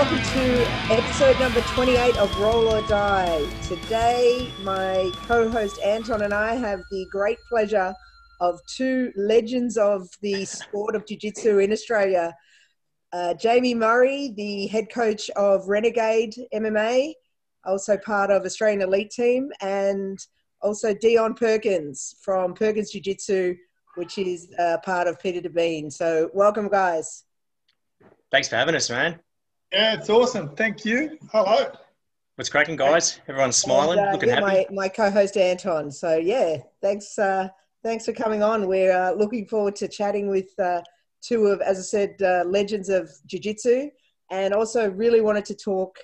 welcome to episode number 28 of Roll or Die. Today, my co host Anton and I have the great pleasure of two legends of the sport of Jiu Jitsu in Australia. Uh, Jamie Murray, the head coach of Renegade MMA, also part of Australian Elite Team, and also Dion Perkins from Perkins Jiu Jitsu, which is uh, part of Peter Devine. So, welcome, guys. Thanks for having us, man. Yeah, it's awesome. Thank you. Hello. What's cracking, guys? Everyone's smiling, And, uh, looking yeah, happy. My, my co-host Anton. So yeah, thanks. Uh, thanks for coming on. We're uh, looking forward to chatting with uh, two of, as I said, uh, legends of jiu-jitsu, and also really wanted to talk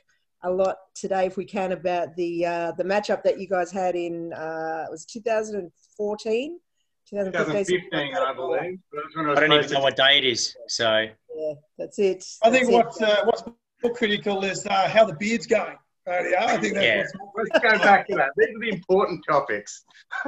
a lot today, if we can, about the uh, the matchup that you guys had in uh, it was 2014. 2015, I believe. That's when I, was I don't even know what day it is, so Yeah, that's it. I think That's it. what's uh, what's more critical is uh, how the beard's going. Uh, yeah, I think that's Yeah. Let's go back to that. These are the important topics.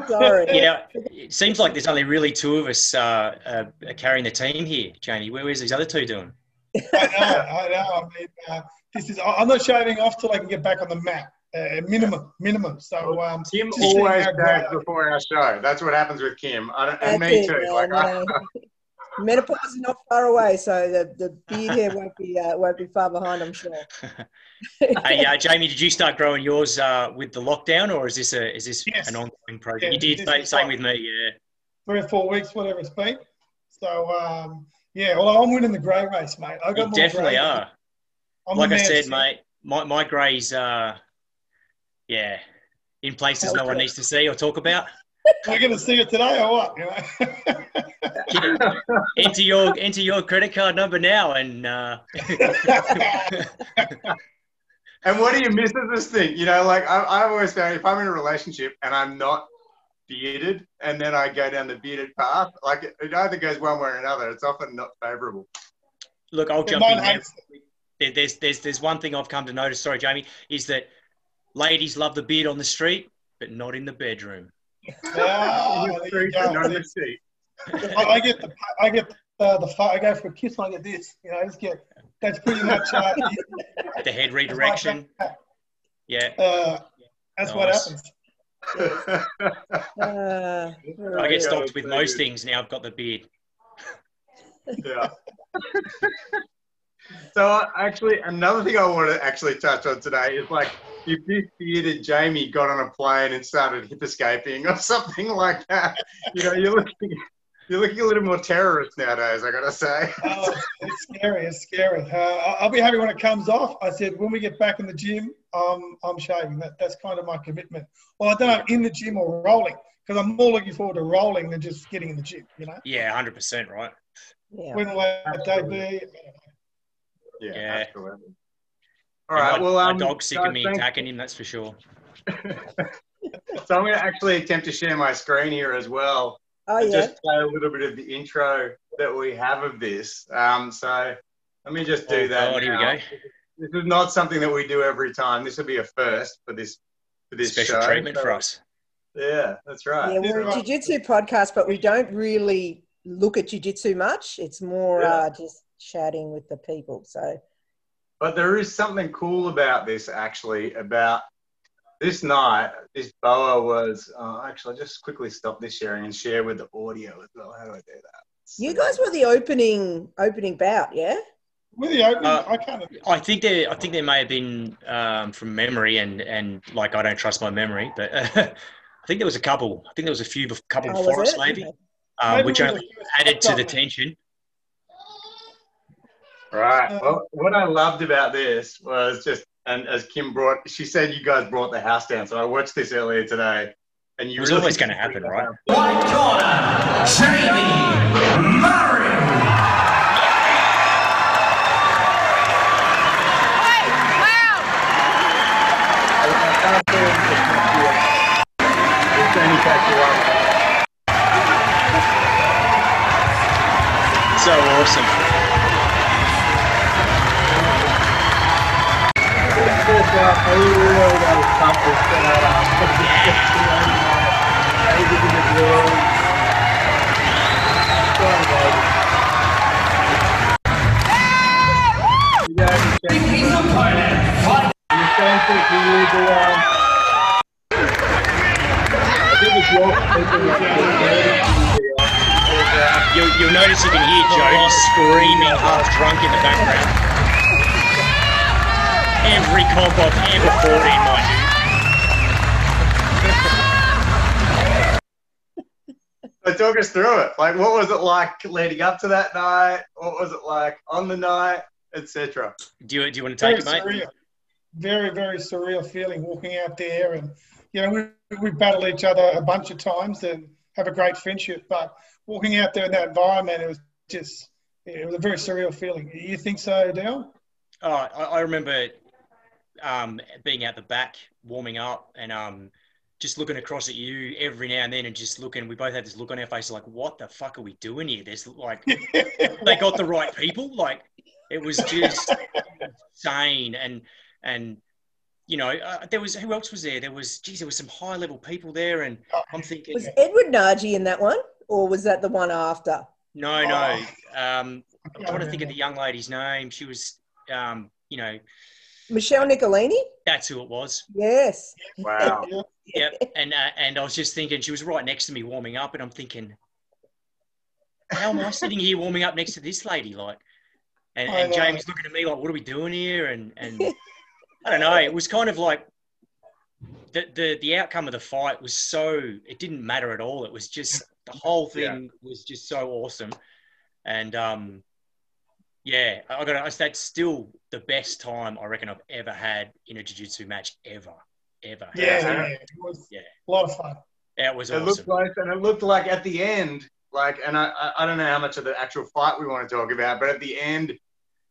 Sorry. you know, it seems like there's only really two of us uh, uh, carrying the team here, Jamie. Where where's these other two doing? I know, I know. I mean, uh, this is. I'm not shaving off till I can get back on the mat. Uh, minimum, minimum. So um, Kim always how shaves great- before our show. That's what happens with Kim. I don't, and me it, too. man, Like, I, uh, menopause is not far away, so the, the beard hair won't be uh, won't be far behind, I'm sure. hey, uh, Jamie, did you start growing yours uh, with the lockdown, or is this a is this Yes. an ongoing project? Yeah, you did this say, is same with me, yeah. three or four weeks, whatever it's been. So um, yeah, well, I'm winning the grey race, mate. I got You more definitely are. I'm like I said, mate, my my greys, uh, yeah, in places no one needs to see or talk about. We're going to see it today or what? Enter your enter your credit card number now, and uh, and what do you miss of this thing? You know, like I, I've always found if I'm in a relationship and I'm not bearded and then I go down the bearded path, like it, it either goes one way or another. It's often not favourable. look, I'll jump in there. hates it. there, there's there's there's one thing I've come to notice. Sorry, Jamie, is that ladies love the beard on the street, but not in the bedroom. Ah, In the there you street, go. but not in the seat. I, I get the I get the, the fi- I go for a kiss and I get this. You know, I just get that's pretty much uh, The head redirection, yeah. uh, that's what happens. Uh, I get stopped with most things now. I've got the beard. yeah. so uh, actually, another thing I want to actually touch on today is like if this bearded Jamie got on a plane and started hip escaping or something like that, you know, you're looking you're looking a little more terrorist nowadays. I gotta say. Oh, it's scary. It's scary. Uh, I- I'll be happy when it comes off. I said when we get back in the gym, um, I'm shaving. That, that's kind of my commitment. Well, I don't know in the gym or rolling because I'm more looking forward to rolling than just getting in the gym. You know, Yeah, hundred percent, right? yeah. when will that day be? Yeah, Yeah. absolutely. All right. my, well, my um, dog's sick guys, of me thanks- attacking him. That's for sure. so I'm going to actually attempt to share my screen here as well. Oh and yeah. just play a little bit of the intro that we have of this. Um, so let me just do Oh, that. God, here we go. This is not something that we do every time. This will be a first for this for this Special show. treatment So, for us. Yeah, that's right. Yeah, we're a jiu-jitsu podcast, but we don't really look at jiu-jitsu much. It's more Yeah. uh, just chatting with the people. So But there is something cool about this, actually, about this night. This boa was uh, actually I'll just quickly stop this sharing and share with the audio as well. How do I do that? you guys were the opening opening bout, yeah? With the opening, Uh, I can't. I think there, I think there may have been um, from memory, and and like I don't trust my memory, but I think there was a couple. I think there was a few, couple Oh, before us, maybe, Okay. um, maybe which only added to the tension. Right. Uh, well, what I loved about this was just, and as Kim brought, she said you guys brought the house down. So I watched this earlier today, and you It was really always going to happen, right? White corner, Jamie Murray. Wow! So awesome. You'll, you'll notice you can hear Jody screaming half drunk in the background. Every comp I've ever fought in, mind you. So talk us through it. Like, what was it like leading up to that night? What was it like on the night, etc. Do you, do you want to take very it, mate? surreal. Very, very surreal feeling walking out there. And, you know, we, we battled each other a bunch of times and have a great friendship. But walking out there in that environment, it was just, it was a very surreal feeling. You think so, Dale? Oh, I, I remember um, being out the back, warming up, and um, just looking across at you every now and then, and just looking. We both had this look on our face, like, "What the fuck are we doing here?" There's like, they got the right people. Like, it was just insane, and and you know, uh, there was who else was there? There was, geez, there was some high level people there, and I'm thinking, Was Edward Nagy in that one, or was that the one after? no, no. Oh. Um, I'm trying to think of the young lady's name. She was, um, you know, Michelle Nicolini? that's who it was. Yes. Wow. Yep. And uh, and I was just thinking, she was right next to me warming up, and I'm thinking, how am I sitting here warming up next to this lady? Like, and, I and. James looking at me like, what are we doing here? And and I don't know. It was kind of like the the the outcome of the fight was so it didn't matter at all. It was just the whole thing was just so awesome, and um. Yeah, I got. To, that's still the best time I reckon I've ever had in a jiu-jitsu match ever, ever. Yeah, yeah, it was Yeah. a lot of fun. That was It awesome. looked like, and it looked like at the end, like, and I, I- I don't know how much of the actual fight we want to talk about, but at the end,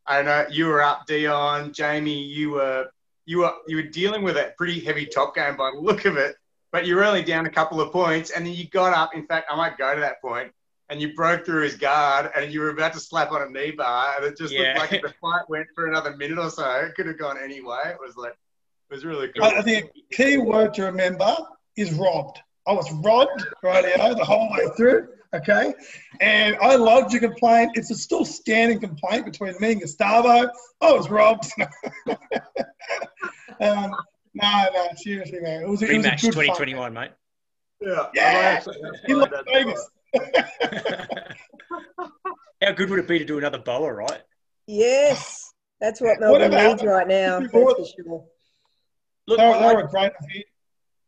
I know you were up, Dion, Jamie, you were, you were, you were dealing with a pretty heavy top game by the look of it, but you were only down a couple of points, and then you got up. In fact, I might go to that point, and you broke through his guard, and you were about to slap on a knee bar, and it just Yeah. looked like the fight went for another minute or so, it could have gone any way. It was like, it was really cool. I I think a key word to remember is robbed. I was robbed radio the whole way through. Okay, and I lodged a complaint. It's a still standing complaint between me and Gustavo. I was robbed. um, no, no, seriously, man. It was, it was a Rematch good fight. 2021, mate. Yeah, Yeah. I In Las Vegas. How good would it be to do another boa, right? Yes. That's what Melbourne Whatever needs right now. That's for sure. Look, They were, they I, were great.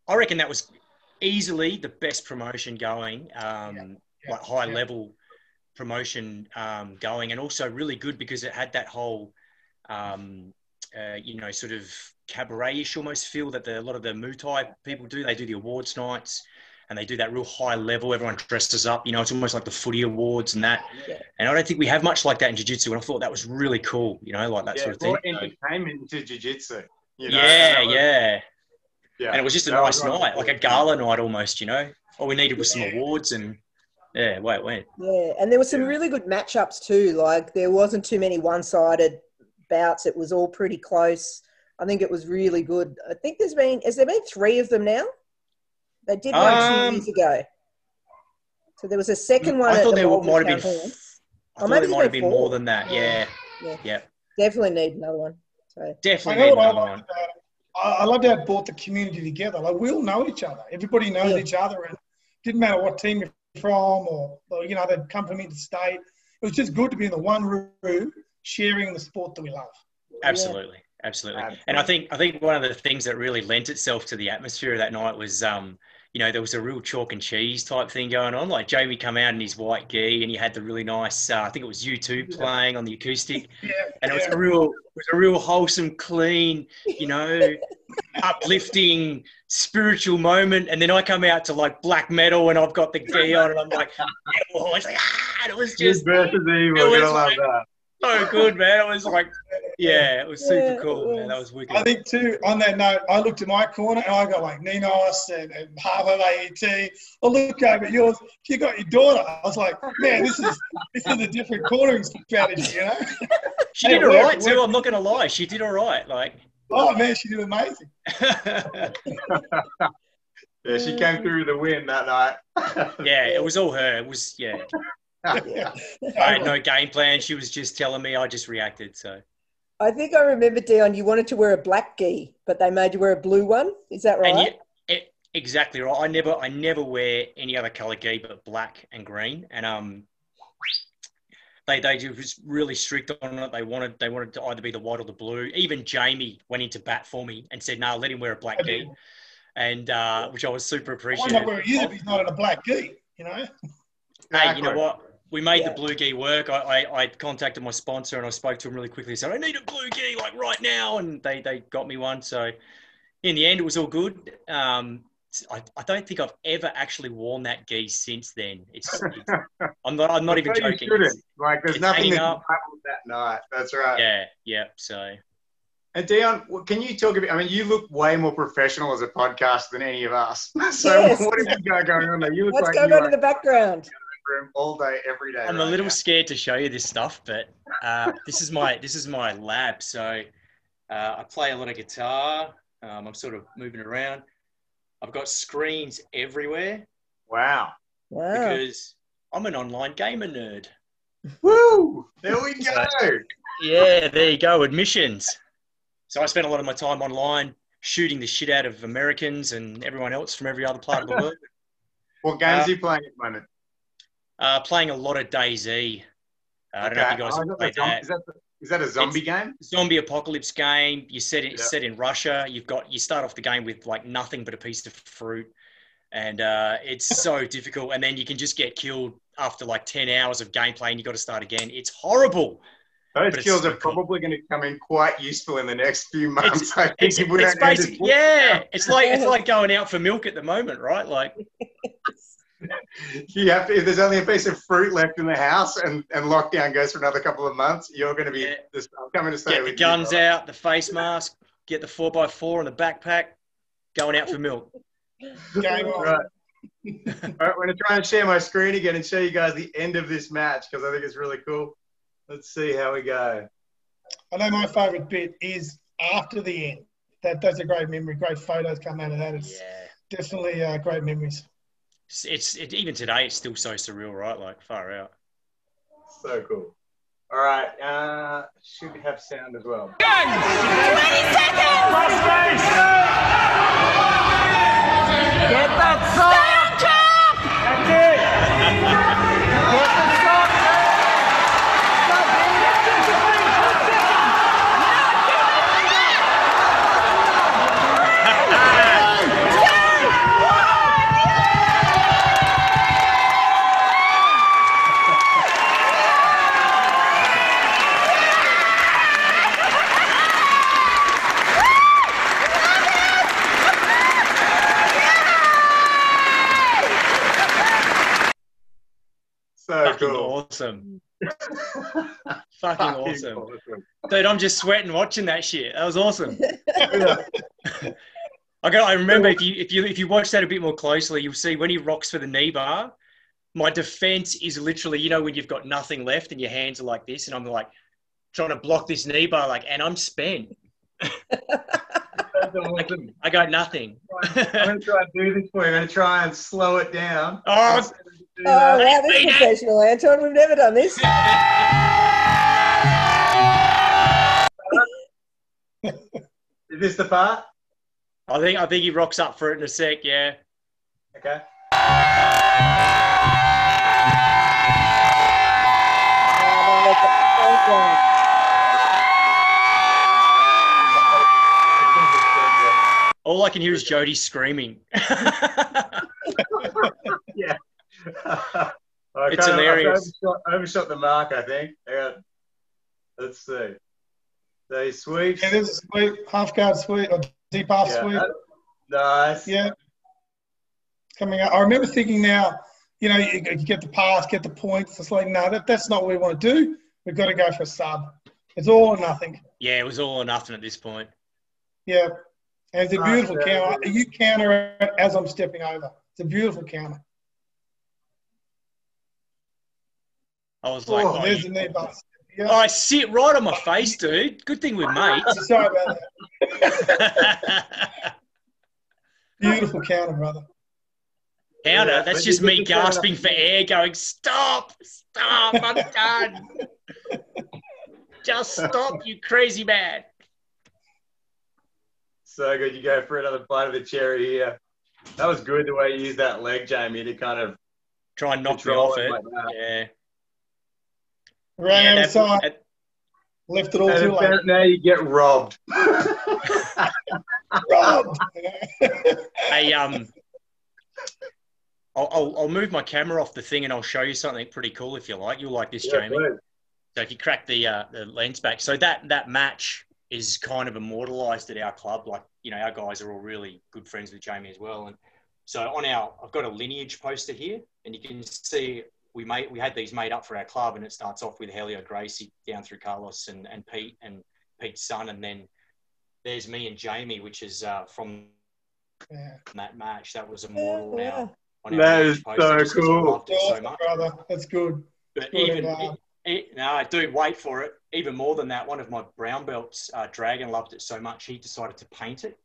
I reckon that was easily the best promotion going, um, Yeah, like high yeah. level promotion um, going, and also really good because it had that whole, um, uh, you know, sort of cabaret-ish almost feel that the, a lot of the Muay Thai people do. They do the awards nights. And they do that real high level. Everyone dresses up. You know, it's almost like the footy awards and that. Yeah. And I don't think we have much like that in jiu-jitsu. And I thought that was really cool. You know, like that yeah, sort of thing. brought So- entertainment into jiu-jitsu. You know? yeah, was- yeah. yeah. And it was just a That nice was right. night, like a gala night almost, you know. All we needed was some awards and yeah, wait, wait. Yeah, and there were some Yeah. really good matchups too. Like there wasn't too many one-sided bouts. It was all pretty close. I think it was really good. I think there's been has there been three of them now? They did one Um, two years ago. So there was a second one. I at thought the there Malvern might have been Hall. I Or thought maybe there might have been been four. more than that. Yeah. Yeah. Yeah. Definitely need another one. So Definitely need I another one. I I loved how it brought the community together. Like we all know each other. Everybody knows Yeah. each other, and didn't matter what team you're from or, or you know they'd come from interstate. It was just good to be in the one room sharing the sport that we love. Absolutely. Absolutely. And I think I think one of the things that really lent itself to the atmosphere of that night was um, you know, there was a real chalk and cheese type thing going on. Like Jamie come out in his white gi and he had the really nice uh, I think it was U2 playing on the acoustic. Yeah, and it was yeah. a real it was a real wholesome clean you know uplifting spiritual moment and then i come out to like black metal and i've got the gi on and i'm like oh, it's like ah, it was Just just versus evil. it was gonna love like- that. So good man it was like yeah it was super Yeah, cool it man that was. was wicked I think too. On that note, I looked at my corner and I got like Ninos and, and half of AET. I look over at yours. You got your daughter. I was like, man, this is this is a different cornering strategy, you know. she did it all worked, right it too i'm not gonna lie she did all right like Oh man, she did amazing. Yeah, she came through the win that night. yeah it was all her it was yeah yeah. i had no game plan she was just telling me i just reacted so I think I remember Dion. You wanted to wear a black gi, but they made you wear a blue one. Is that right? And yet, it, exactly right. I never, I never wear any other color gi but black and green. And um, they they was really strict on it. They wanted they wanted to either be the white or the blue. Even Jamie went into bat for me and said, "No, let him wear a black gi," and uh, which I was super Why appreciative. not where he is if he's not in a black gi? You know. Hey, you know what? We made Yeah. the blue gi work. I, I, I contacted my sponsor and I spoke to him really quickly. Said I need a blue gi like right now, and they they got me one. So in the end, it was all good. Um, I, I don't think I've ever actually worn that gi since then. It's, it's I'm not I'm not even joking. shouldn't. It's- Like, there's it's nothing hanging that happened that night. That's right. yeah, yeah. So And Dion, can you talk about? I mean, you look way more professional as a podcast than any of us. So Yes. what have you got going on there? You look What's like going you on are in the background? In the room all day, every day. I'm right a little now. scared to show you this stuff, but uh, this is my this is my lab. So uh, I play a lot of guitar. Um, I'm sort of moving around. I've got screens everywhere Wow. Wow. because I'm an online gamer nerd. Woo! There we go. Yeah, there you go. Admissions. So I spend a lot of my time online shooting the shit out of Americans and everyone else from every other part of the world. What games Uh, are you playing at the moment? Uh, playing a lot of DayZ. Uh, I don't know if you guys Oh, have is, that played zom- that. is that the- is that a zombie game? zombie apocalypse game. You set it Yeah. set in Russia. You've got you start off the game with like nothing but a piece of fruit, and uh, it's so difficult. And then you can just get killed after like ten hours of gameplay, and you got to start again. It's horrible. Those But it's skills are probably going to come in quite useful in the next few months. I think It's, it's don't end this basic, yeah. It's like it's like going out for milk at the moment, right? Like you have to, if there's only a piece of fruit left in the house and, and lockdown goes for another couple of months, you're going to be Yeah. just I'm coming to stay get the with guns you. out, the face mask, get the four x four and the backpack, going out for milk. Game on. Right. All right, we're going to try and share my screen again and show you guys the end of this match because I think it's really cool. Let's see how we go. I know my favourite bit is after the end. That that's a great memory. Great photos come out of that. It's Yeah. definitely uh, great memories. It's, it's it, even today. It's still so surreal, right? Like far out. So cool. All right, uh, should have sound as well. So Fucking cool. awesome. Fucking awesome. Dude, I'm just sweating watching that shit. That was awesome. I got. I remember if you if you if you watch that a bit more closely, you'll see when he rocks for the knee bar. My defense is literally, you know, when you've got nothing left and your hands are like this, and I'm like trying to block this knee bar, like, and I'm spent. Awesome. I got nothing. I'm going to try and do this for you. I'm going to try and slow it down. Oh, Oh, wow, this is professional, Anton. We've never done this. Is this the part? I think I think he rocks up for it in a sec. Yeah. Okay. Look at that. All I can hear is Jody screaming. yeah. I It's kind of- hilarious. Overshot, overshot the mark, I think. Let's see. So he sweeps. Yeah, there's a sweep, half guard sweep, or deep half Yeah, sweep. Nice. Yeah. Coming out. I remember thinking now, you know, you, you get the pass, get the points. It's like, no, that, that's not what we want to do. We've got to go for a sub. It's all or nothing. yeah, it was all or nothing at this point. Yeah. And it's a Nice, beautiful yeah. counter. You counter it as I'm stepping over. It's a beautiful counter. I was oh, like, Oh, oh, There's you- the knee bust. Yeah. I sit right on my face, dude. Good thing we're mates. Sorry about that. Beautiful counter, brother. Counter, Yeah, that's just me get the counter. gasping for air, going, stop, stop, I'm done. Just stop, you crazy man. So good. You go for another bite of the cherry here. That was good the way you used that leg, Jamie, to kind of Try and knock me off it it. like. Yeah. Ran out of that- left it all And too late. now you get robbed. Robbed. Hey, um, I'll, I'll, I'll move my camera off the thing and I'll show you something pretty cool if you like. You'll like this, Yeah, Jamie. So if you crack the uh, the lens back, so that that match is kind of immortalised at our club. Like you know, our guys are all really good friends with Jamie as well. And so on our, I've got a lineage poster here, and you can see we made we had these made up for our club, and it starts off with Helio Gracie down through Carlos and, and Pete and Pete's son, and then there's me and Jamie, which is uh, from Yeah. that match. That was immortal Yeah. now. On That lineage is so just 'cause cool. loved it so much. brother. That's good. But Good even and, uh, it, no, dude, wait for it. Even more than that, one of my brown belts, uh, Dragon, loved it so much he decided to paint it,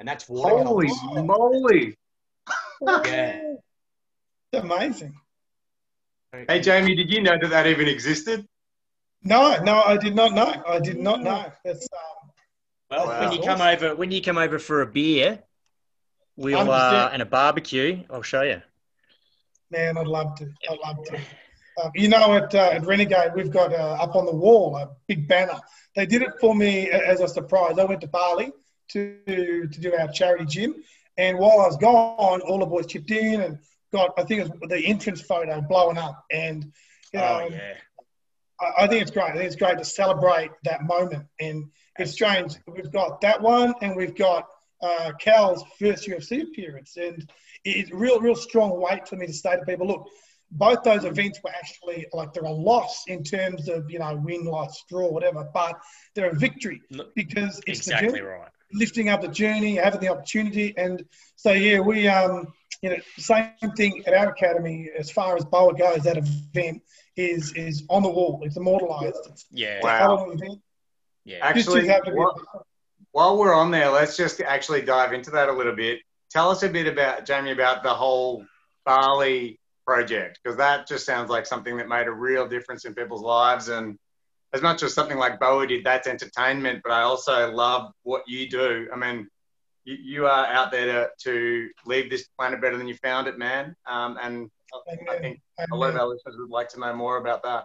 and that's watercolor. Holy moly! Yeah. It's amazing. Hey Jamie, did you know that that even existed? No, no, I did not know. I did not know. That's um, Well, Wow. when you come over, when you come over for a beer, we'll 100%. uh, and a barbecue, I'll show you. man, I'd love to. I'd love to. Um, you know, at, uh, at Renegade, we've got uh, up on the wall a big banner. They did it for me as a surprise. I went to Bali to to do our charity gym, and while I was gone, all the boys chipped in and got. I think it was the entrance photo blowing up, and you know, Oh yeah, I, I think it's great. I think it's great to celebrate that moment. And it's strange. We've got that one, and we've got uh, Cal's first UFC appearance, and it's real, real strong weight for me to say to people, look, both those events were actually like they're a loss in terms of you know win, loss, draw, whatever, but they're a victory because it's the exactly journey right. lifting up the journey, having the opportunity, and so yeah, we um, you know, same thing at our academy as far as Boa goes. That event is is on the wall. It's immortalised. It's Yeah, Wow. a hell of an event. yeah. Actually, Just have to be- what- While we're on there, let's just actually dive into that a little bit. Tell us a bit about Jamie about the whole Bali project because that just sounds like something that made a real difference in people's lives. And as much as something like Boa did, that's entertainment. But I also love what you do. I mean, you, you are out there to, to leave this planet better than you found it, man. Um, and I Amen. think a lot of our listeners would like to know more about that.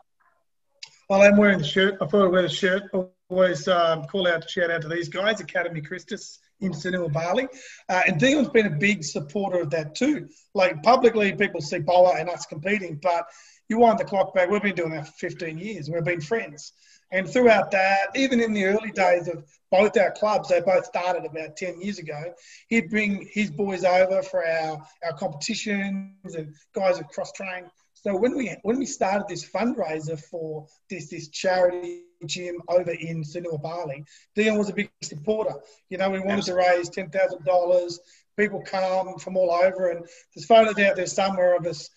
Well, I'm wearing the shirt. I thought I'd wear the shirt. Always um, call out, shout out to these guys, Academy Christus in Sanur Bali. Uh, and Dion's been a big supporter of that too. Like publicly, people see Boa and us competing, but you wind the clock back. We've been doing that for 15 years. We've been friends. And throughout that, even in the early days of both our clubs, they both started about 10 years ago, he'd bring his boys over for our, our competitions and guys would cross train. So when we when we started this fundraiser for this this charity gym over in Sanur Bali, Dion was a big supporter. You know, we wanted to raise ten thousand dollars. People come from all over, and there's photos out there somewhere of us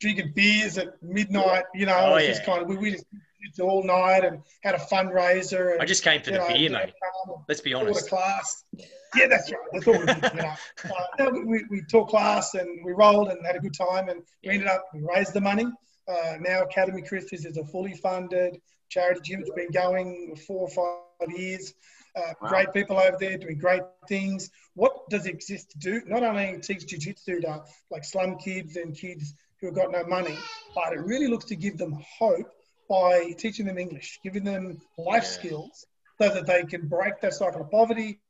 drinking beers at midnight. You know, Oh, it's just kind of we, we just all night and had a fundraiser. And, I just came for the know, beer, mate. Let's be honest. class. Yeah, that's right. That's all we did. You know. Uh, we- we, taught class and we rolled and had a good time and we ended up we raised the money. Uh, now Academy Christus is a fully funded charity gym. It's been going four or five years. Uh, Wow. Great people over there doing great things. What does it exist to do? Not only teach jiu-jitsu to like slum kids and kids who have got no money, but it really looks to give them hope by teaching them English, giving them life Yeah. skills so that they can break that cycle of poverty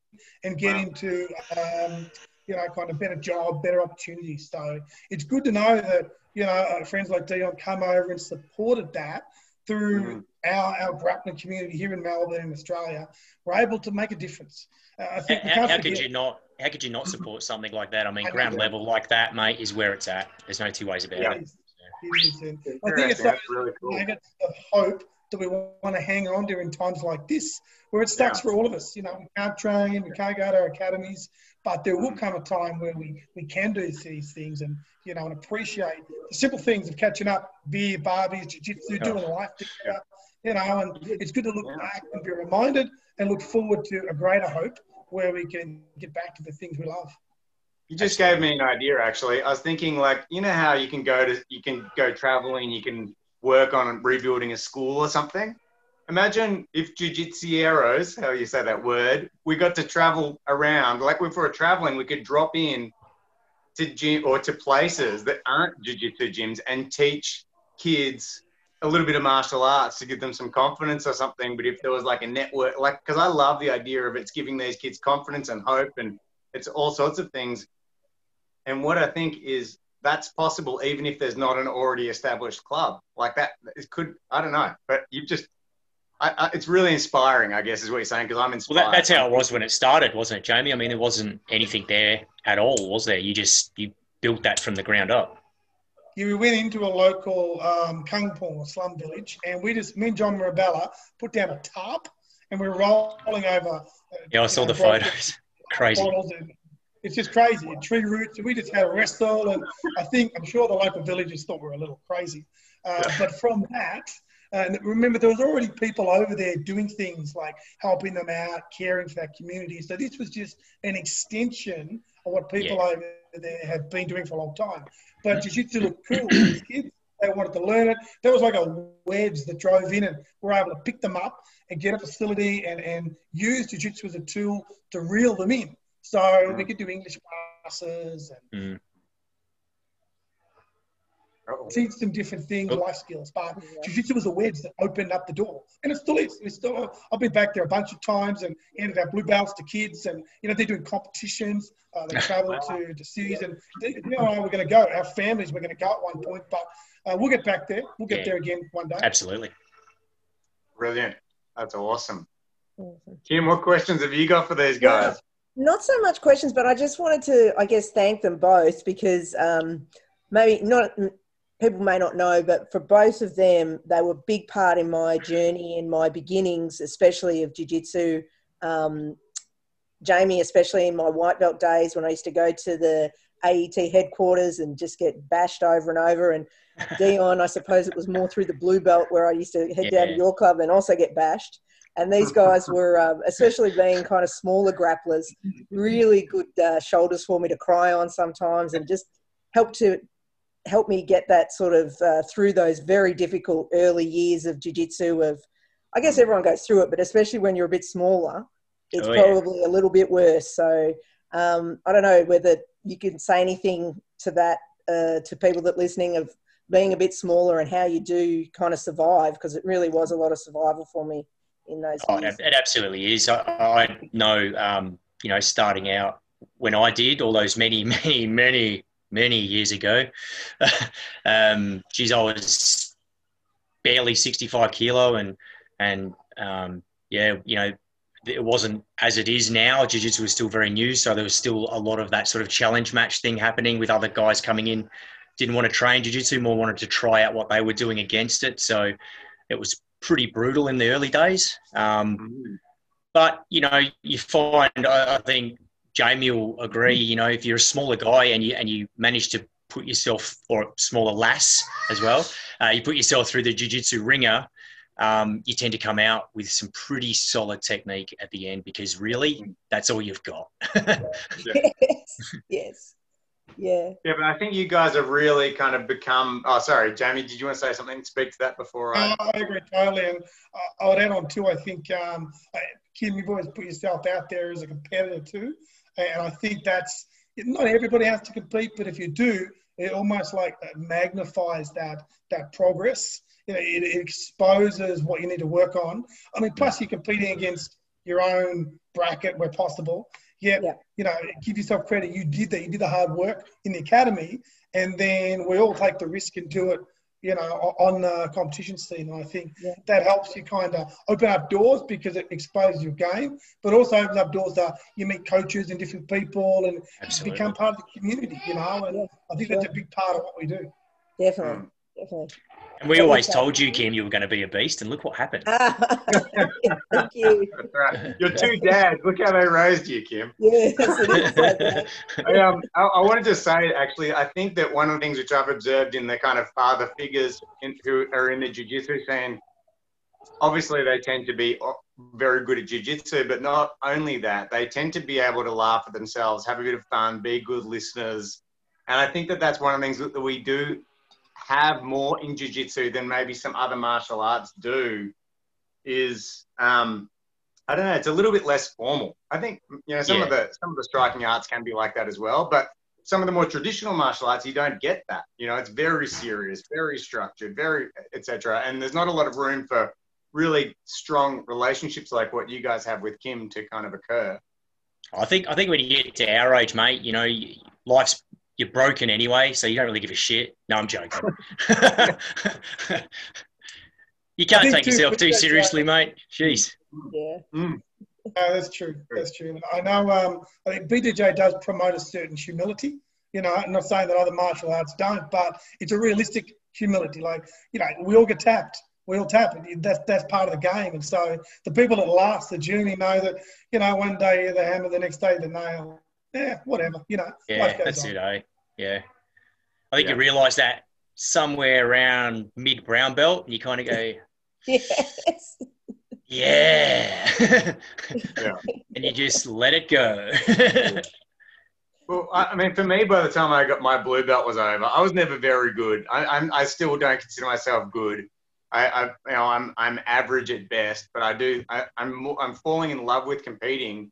and get Wow. into um, you know kind of better job, better opportunities. So it's good to know that you know uh, friends like Dion come over and supported that through Mhm. our our grappling community here in Melbourne in Australia. We're able to make a difference. Uh, I think How, how could you not? How could you not support something like that? I mean, I ground level like that, mate, is where it's at. There's no two ways about Yeah. it. It is. It is. And I think it's Interesting. like really cool. nuggets of hope that we want to hang on to in times like this, where it sucks Yeah. for all of us. You know, we can't train, we can't go to our academies, but there will Mhm. come a time where we, we can do these things and, you know, and appreciate the simple things of catching up, beer, barbies, jiu-jitsu, doing life together, you know, and it's good to look Yeah. back and be reminded and look forward to a greater hope where we can get back to the things we love. You just gave me an idea, actually. I was thinking, like, you know how you can go to, you can go traveling, you can work on rebuilding a school or something. Imagine if jujitsieros, how you say that word, we got to travel around. Like, if we were traveling, we could drop in to gym or to places that aren't jujitsu gyms and teach kids a little bit of martial arts to give them some confidence or something. But if there was like a network, like, because I love the idea of it's giving these kids confidence and hope and it's all sorts of things. And what I think is that's possible even if there's not an already established club like that. It could, I don't know, but you've just, I, I, it's really inspiring, I guess, is what you're saying, because I'm inspired. Well, that, that's how it was when it started, wasn't it, Jamie? I mean, there wasn't anything there at all, was there? You just you built that from the ground up. Yeah, we went into a local um, Kangpong slum village, and we just, me and John Mirabella put down a tarp, and we were rolling over. Uh, Yeah, I saw know, the photos. Crazy. and it's just crazy. And tree roots. We just had a wrestle, and I think I'm sure the local villagers thought we were a little crazy. Uh, but from that, and remember, there was already people over there doing things like helping them out, caring for that community. So this was just an extension of what people Yeah. over there had been doing for a long time. But jiu-jitsu looked cool. These kids, they wanted to learn it. There was like a wedge that drove in, and we were able to pick them up and get a facility and, and use jiu-jitsu as a tool to reel them in. So we could do English classes and Mm. Teach them different things, Oh. life skills. But Yeah. jiu-jitsu was a wedge that opened up the door, and it still is. It's still. I've been back there a bunch of times and handed out blue belts to kids, and you know they're doing competitions. Uh, they travel to to cities, and they, you know we're going to go. Our families we're going to go at one point, but uh, we'll get back there. We'll get Yeah. there again one day. Absolutely. Brilliant. That's awesome. Awesome. Kim, what questions have you got for these guys? Not so much questions, but I just wanted to, I guess, thank them both because um, maybe not people may not know, but for both of them, they were a big part in my journey in my beginnings, especially of jiu-jitsu. Um, Jamie, especially in my white belt days when I used to go to the AET headquarters and just get bashed over and over. And Dion, I suppose it was more through the blue belt where I used to head down to your club and also get bashed. And these guys were, um, especially being kind of smaller grapplers, really good uh, shoulders for me to cry on sometimes, and just help to help me get that sort of uh, through those very difficult early years of jiu-jitsu. Of, I guess everyone goes through it, but especially when you're a bit smaller, it's Oh, yeah. probably a little bit worse. So um, I don't know whether you can say anything to that uh, to people that listening of being a bit smaller and how you do kind of survive because it really was a lot of survival for me in those Oh, years. it, absolutely is. I, I know, um, you know, starting out when I did all those many, many, many, many years ago, um, geez, I was barely 65 kilo and, and, um, yeah, you know, it wasn't as it is now. Jiu-jitsu was still very new. So there was still a lot of that sort of challenge match thing happening with other guys coming in, didn't want to train jiu-jitsu, more wanted to try out what they were doing against it. So it was pretty brutal in the early days. Um, but you know, you find I, I think Jamie will agree. You know, if you're a smaller guy and you and you manage to put yourself or smaller lass as well, uh, you put yourself through the jiu-jitsu ringer. Um, you tend to come out with some pretty solid technique at the end because really that's all you've got. yes, yes, yeah. Yeah, but I think you guys have really kind of become. Oh, sorry, Jamie. Did you want to say something? Speak to that before I. Uh, I agree totally, and uh, I would add on too. I think um, Kim, you've always put yourself out there as a competitor too, and I think that's not everybody has to compete, but if you do, it almost like magnifies that that progress. You know, it, it exposes what you need to work on. I mean, plus you're competing against your own bracket where possible. Yet, Yeah. you know, give yourself credit. You did that. You did the hard work in the academy, and then we all take the risk and do it you know, on the competition scene. And I think Yeah. that helps you kind of open up doors because it exposes your game, but also opens up doors that you meet coaches and different people and Absolutely. become part of the community, you know. And Yeah, I think that's a big part of what we do. Definitely, mm. definitely. And we always told you, Kim, you were going to be a beast, and look what happened. Thank you. That's right. Your two dads. Look how they raised you, Kim. Yes, it is like that. I, um, I, I wanted to say actually, I think that one of the things which I've observed in the kind of father figures in, who are in the jiu-jitsu scene, obviously they tend to be very good at jiu-jitsu, but not only that, they tend to be able to laugh at themselves, have a bit of fun, be good listeners, and I think that that's one of the things that we do have more in jiu-jitsu than maybe some other martial arts do. Is um, I don't know. It's a little bit less formal. I think you know some of the some of the striking arts can be like that as well, but some of the more traditional martial arts, you don't get that. You know, it's very serious, very structured, very etc. And there's not a lot of room for really strong relationships like what you guys have with Kim to kind of occur. I think I think when you get to our age, mate, you know, life's you're broken anyway, so you don't really give a shit. No, I'm joking. you can't take too- yourself too that's, seriously, mate. Jeez. Yeah. No, that's true. That's true. I know. Um, I think BJJ does promote a certain humility. You know, I'm not saying that other martial arts don't, but it's a realistic humility. Like, you know, we all get tapped. We all tap. That's that's part of the game. And so the people that last the journey know that, you know, one day the hammer, the next day the nail. Yeah, whatever. You know, Yeah, that's on. it, eh? Yeah. I think Yeah. you realise that somewhere around mid brown belt, you kind of go, Yes. yeah. Yeah. and you just let it go. Well, I, I mean, for me, by the time I got my blue belt was over, I was never very good. I, I'm, I still don't consider myself good. I, I, you know, I'm, I'm average at best, but I do, I, I'm, I'm falling in love with competing.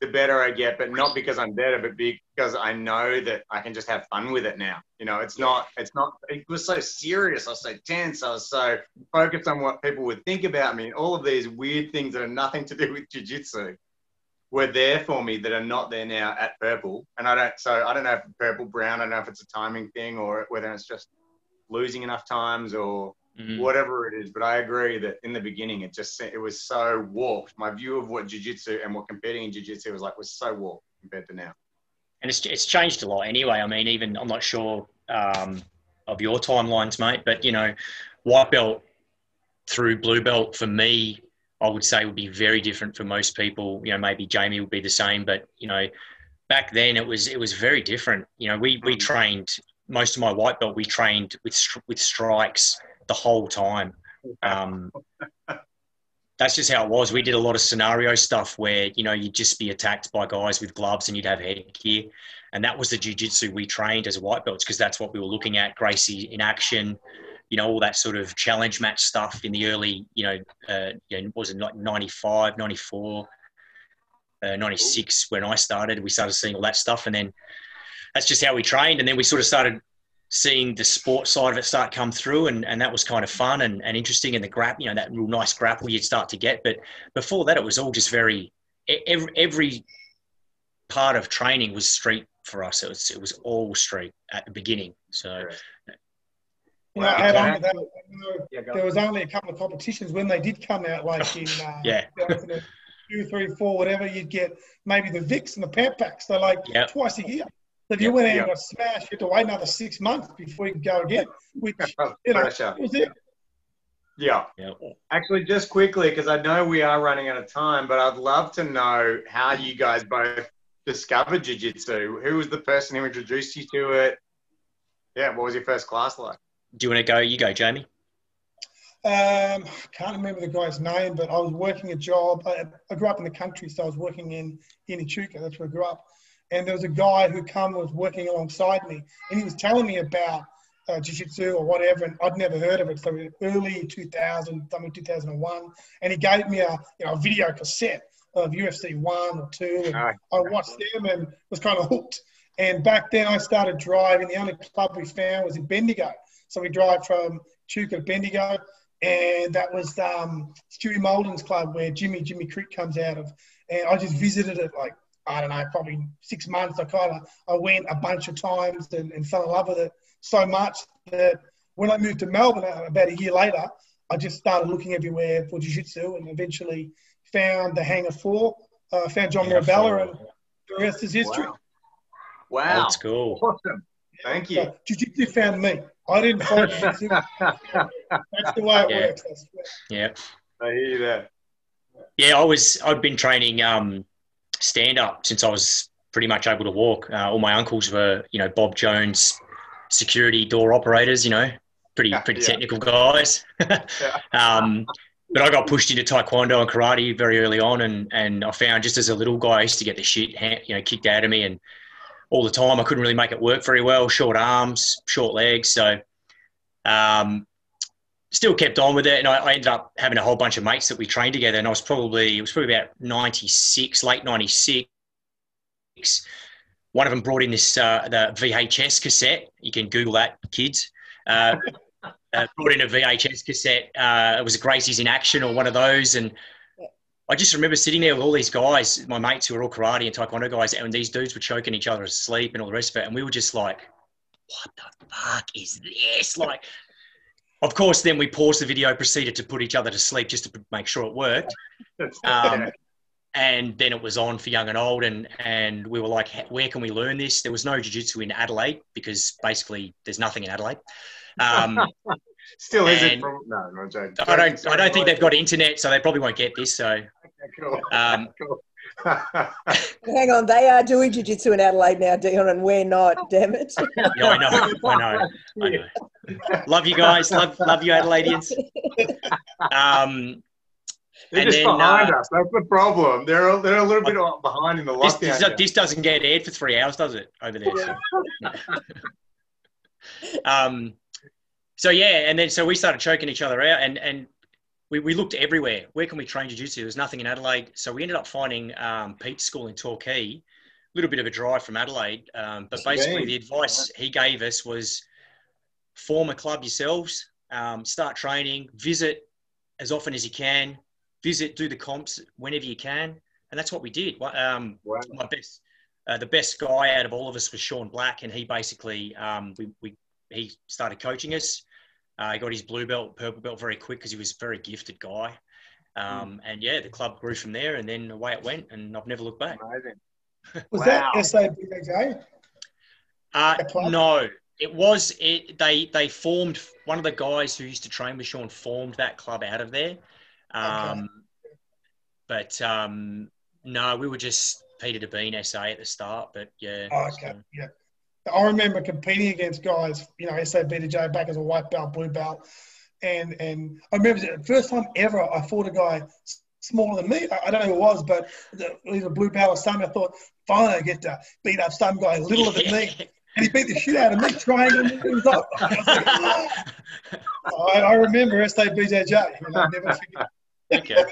The better I get, but not because I'm better, but because I know that I can just have fun with it now. You know, it's not, it's not. It was so serious. I was so tense. I was so focused on what people would think about me, and all of these weird things that are nothing to do with jujitsu were there for me that are not there now at purple. And I don't, so I don't know if purple, brown, I don't know if it's a timing thing or whether it's just losing enough times or Mm. whatever it is. But I agree that in the beginning, it just, it was so warped. My view of what jiu-jitsu and what competing in jiu-jitsu was like was so warped compared to now. and it's, it's changed a lot anyway. I mean, even I'm not sure um, of your timelines, mate, but you know, white belt through blue belt for me, I would say would be very different for most people. You know, maybe Jamie would be the same, but you know, back then it was it was very different. You know, we we Mm. trained most of my white belt. We trained with with strikes the whole time. Um, that's just how it was. We did a lot of scenario stuff where you know you'd just be attacked by guys with gloves and you'd have headgear, and that was the jujitsu we trained as white belts because that's what we were looking at. Gracie in action, you know, all that sort of challenge match stuff in the early, you know, uh, you know was it like 95, 94, uh, 96 when I started. We started seeing all that stuff, and then that's just how we trained. And then we sort of started seeing the sport side of it start come through and, and that was kind of fun and, and interesting and the grap you know that real nice grapple you'd start to get but before that it was all just very every, every part of training was street for us it was it was all street at the beginning so Correct. You know, add on to that, I know Yeah, there was only a couple of competitions when they did come out, like in uh, Yeah. 2002, three, whatever. You'd get maybe the Vicks and the Pan Pacs. They're like Yep. twice a year. So if you Yep. went out Yep. and got smashed, you had to wait another six months before you could go again. Which you know, Pressure. was it. Yeah. Yep. Actually, just quickly, because I know we are running out of time, but I'd love to know how you guys both discovered jiu-jitsu. Who was the person who introduced you to it? Yeah, what was your first class like? do you want to go you go jamie Um, can't remember the guy's name, but I was working a job. I, I grew up in the country, so I was working in in Echuca. That's where I grew up. And there was a guy who come was working alongside me, and he was telling me about uh, jiu-jitsu or whatever, and I'd never heard of it. So early 2000, something 2001, and he gave me a you know a video cassette of UFC one or two, and I watched them and was kind of hooked. And back then, I started driving. The only club we found was in Bendigo, so we drive from Chuka to Bendigo, and that was um, Stewie Molden's club where Jimmy Jimmy Creek comes out of. And I just visited it like I don't know, probably six months. I kind of I went a bunch of times and, and fell in love with it so much that when I moved to Melbourne uh, about a year later, I just started looking everywhere for jiu-jitsu and eventually found the Hangar Four, uh, found John Hangar Mirabella, Four. and the rest is history. Wow. Wow. old school Awesome. Thank you. So, jiu-jitsu found me. I didn't find jiu-jitsu. That's the way it Yeah. works. I swear. yeah I hear you there. Yeah, I was. I'd been training um, stand up since I was pretty much able to walk. Uh, all my uncles were, you know, Bob Jones, security door operators. You know, pretty pretty yeah. technical guys. um, but I got pushed into taekwondo and karate very early on, and and I found just as a little guy, I used to get the shit, you know, kicked out of me, and all the time I couldn't really make it work very well. Short arms, short legs, so. Um, still kept on with it, and I, I ended up having a whole bunch of mates that we trained together. And I was probably it was probably about ninety six, late ninety six. one of them brought in this uh, the VHS cassette. You can Google that, kids. Uh, uh, brought in a VHS cassette. Uh, it was Gracie's in action or one of those, and I just remember sitting there with all these guys, my mates who were all karate and taekwondo guys, and these dudes were choking each other asleep and all the rest of it, and we were just like, "What the fuck is this?" Like, of course, then we paused the video, proceeded to put each other to sleep just to make sure it worked. Um, and then it was on for young and old and and we were like where can we learn this there was no jiu-jitsu in adelaide because basically there's nothing in adelaide um, Still isn't. From, no, no, joking. i don't i don't think they've got internet so they probably won't get this so Okay, cool. um, Cool. Hang on, they are doing jiu-jitsu in Adelaide now, Dion, and we're not. Damn it! yeah i know i know i know love you guys love love you adelaideans um, They're And just then, behind uh, us. That's the problem. They're a, they're a little bit behind in the this, lockdown. this, here. this doesn't get aired for three hours does it over there so. Um, so yeah, and then so we started choking each other out, and and we, we looked everywhere. Where can we train jiu-jitsu? There was nothing in Adelaide, so we ended up finding um, Pete's school in Torquay, a little bit of a drive from Adelaide. Um, but basically, the advice he gave us was form a club yourselves, um, start training, visit as often as you can, visit, do the comps whenever you can, and that's what we did. Um, Wow. my best, uh, the best guy out of all of us was Sean Black, and he basically um, we, we he started coaching us. Uh, he got his blue belt, purple belt very quick because he was a very gifted guy. Um, and yeah, the club grew from there, and then away it went, and I've never looked back. Amazing. Was Wow. that SABJ? Uh, no, it was it. They they formed one of the guys who used to train with Sean formed that club out of there. Um, But um, no, we were just Peter Devine SA at the start. But yeah, Oh, okay, so- yeah. I remember competing against guys, you know, SABJ back as a white belt, blue belt, and and I remember the first time ever I fought a guy smaller than me. I, don't know who it was, but either a blue belt or something. I thought, finally, I get to beat up some guy littler than me, and he beat the shit out of me, triangle me. It was like, I, was like, "Oh." I, I remember SABJJ. You know, never forget. okay.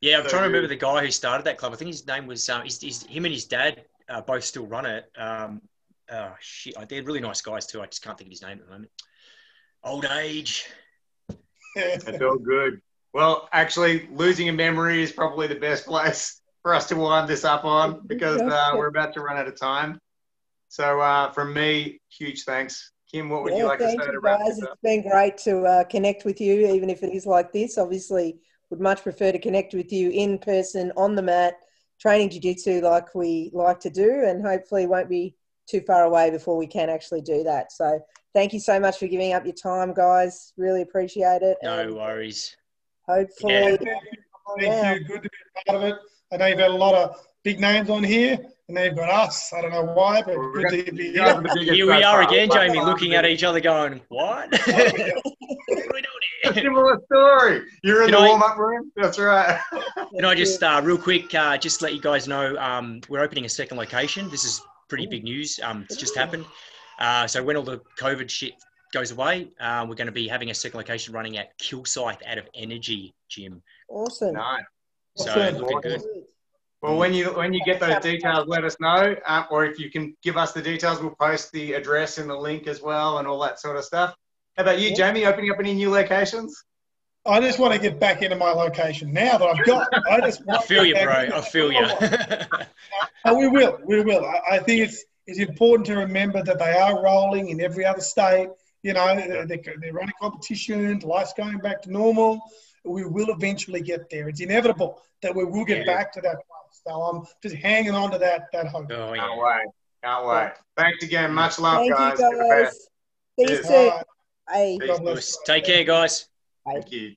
Yeah, I'm So trying to remember the guy who started that club. I think his name was um, he's, he's, him and his dad uh, both still run it. Um, oh shit, they're really nice guys too. I just can't think of his name at the moment. Old age. It's all good. Well, actually, losing a memory is probably the best place for us to wind this up on because uh, we're about to run out of time. So, uh, from me, huge thanks. Kim, what would you like to say to wrap guys. this up? It's been great to uh, connect with you, even if it is like this. Obviously, would much prefer to connect with you in person on the mat, training jiu-jitsu like we like to do, and hopefully won't be too far away before we can actually do that. So, thank you so much for giving up your time, guys. Really appreciate it. No and worries. hopefully, Yeah. Thank you. Good to be part of it. I know you've had a lot of big names on here, and they've got us. I don't know why, but Well, good we to be You guys are here. Here we are again, By Jamie, looking at each other, going, "What? what are we doing here?" Similar story. You're in Can the I- warm up room. That's right. Can I just uh, real quick, uh, just let you guys know um, we're opening a second location. This is pretty big news. Um, it's just happened. Uh, so when all the COVID shit goes away, uh, we're going to be having a second location running at Kilsyth out of Energy Gym. awesome. nice. So Awesome. looking good. Well, when you when you get those details, let us know, uh, or if you can give us the details, we'll post the address and the link as well, and all that sort of stuff. How about you, Jamie? Opening up any new locations? I just want to get back into my location now that I've got. I just I want feel to you, get bro. I feel you. Oh, we will. We will. I, I think it's it's important to remember that they are rolling in every other state. You know, they're, they're running competitions. Life's going back to normal. We will eventually get there. It's inevitable that we will get Yeah. back to that place. So I'm just hanging on to that that hope. oh, Can't wait. Can't wait. Thanks again. Much love, Thank guys. you, You're guys. best. See you Cheers. soon. All right. Bye. Peace. Take care, guys. Thank you.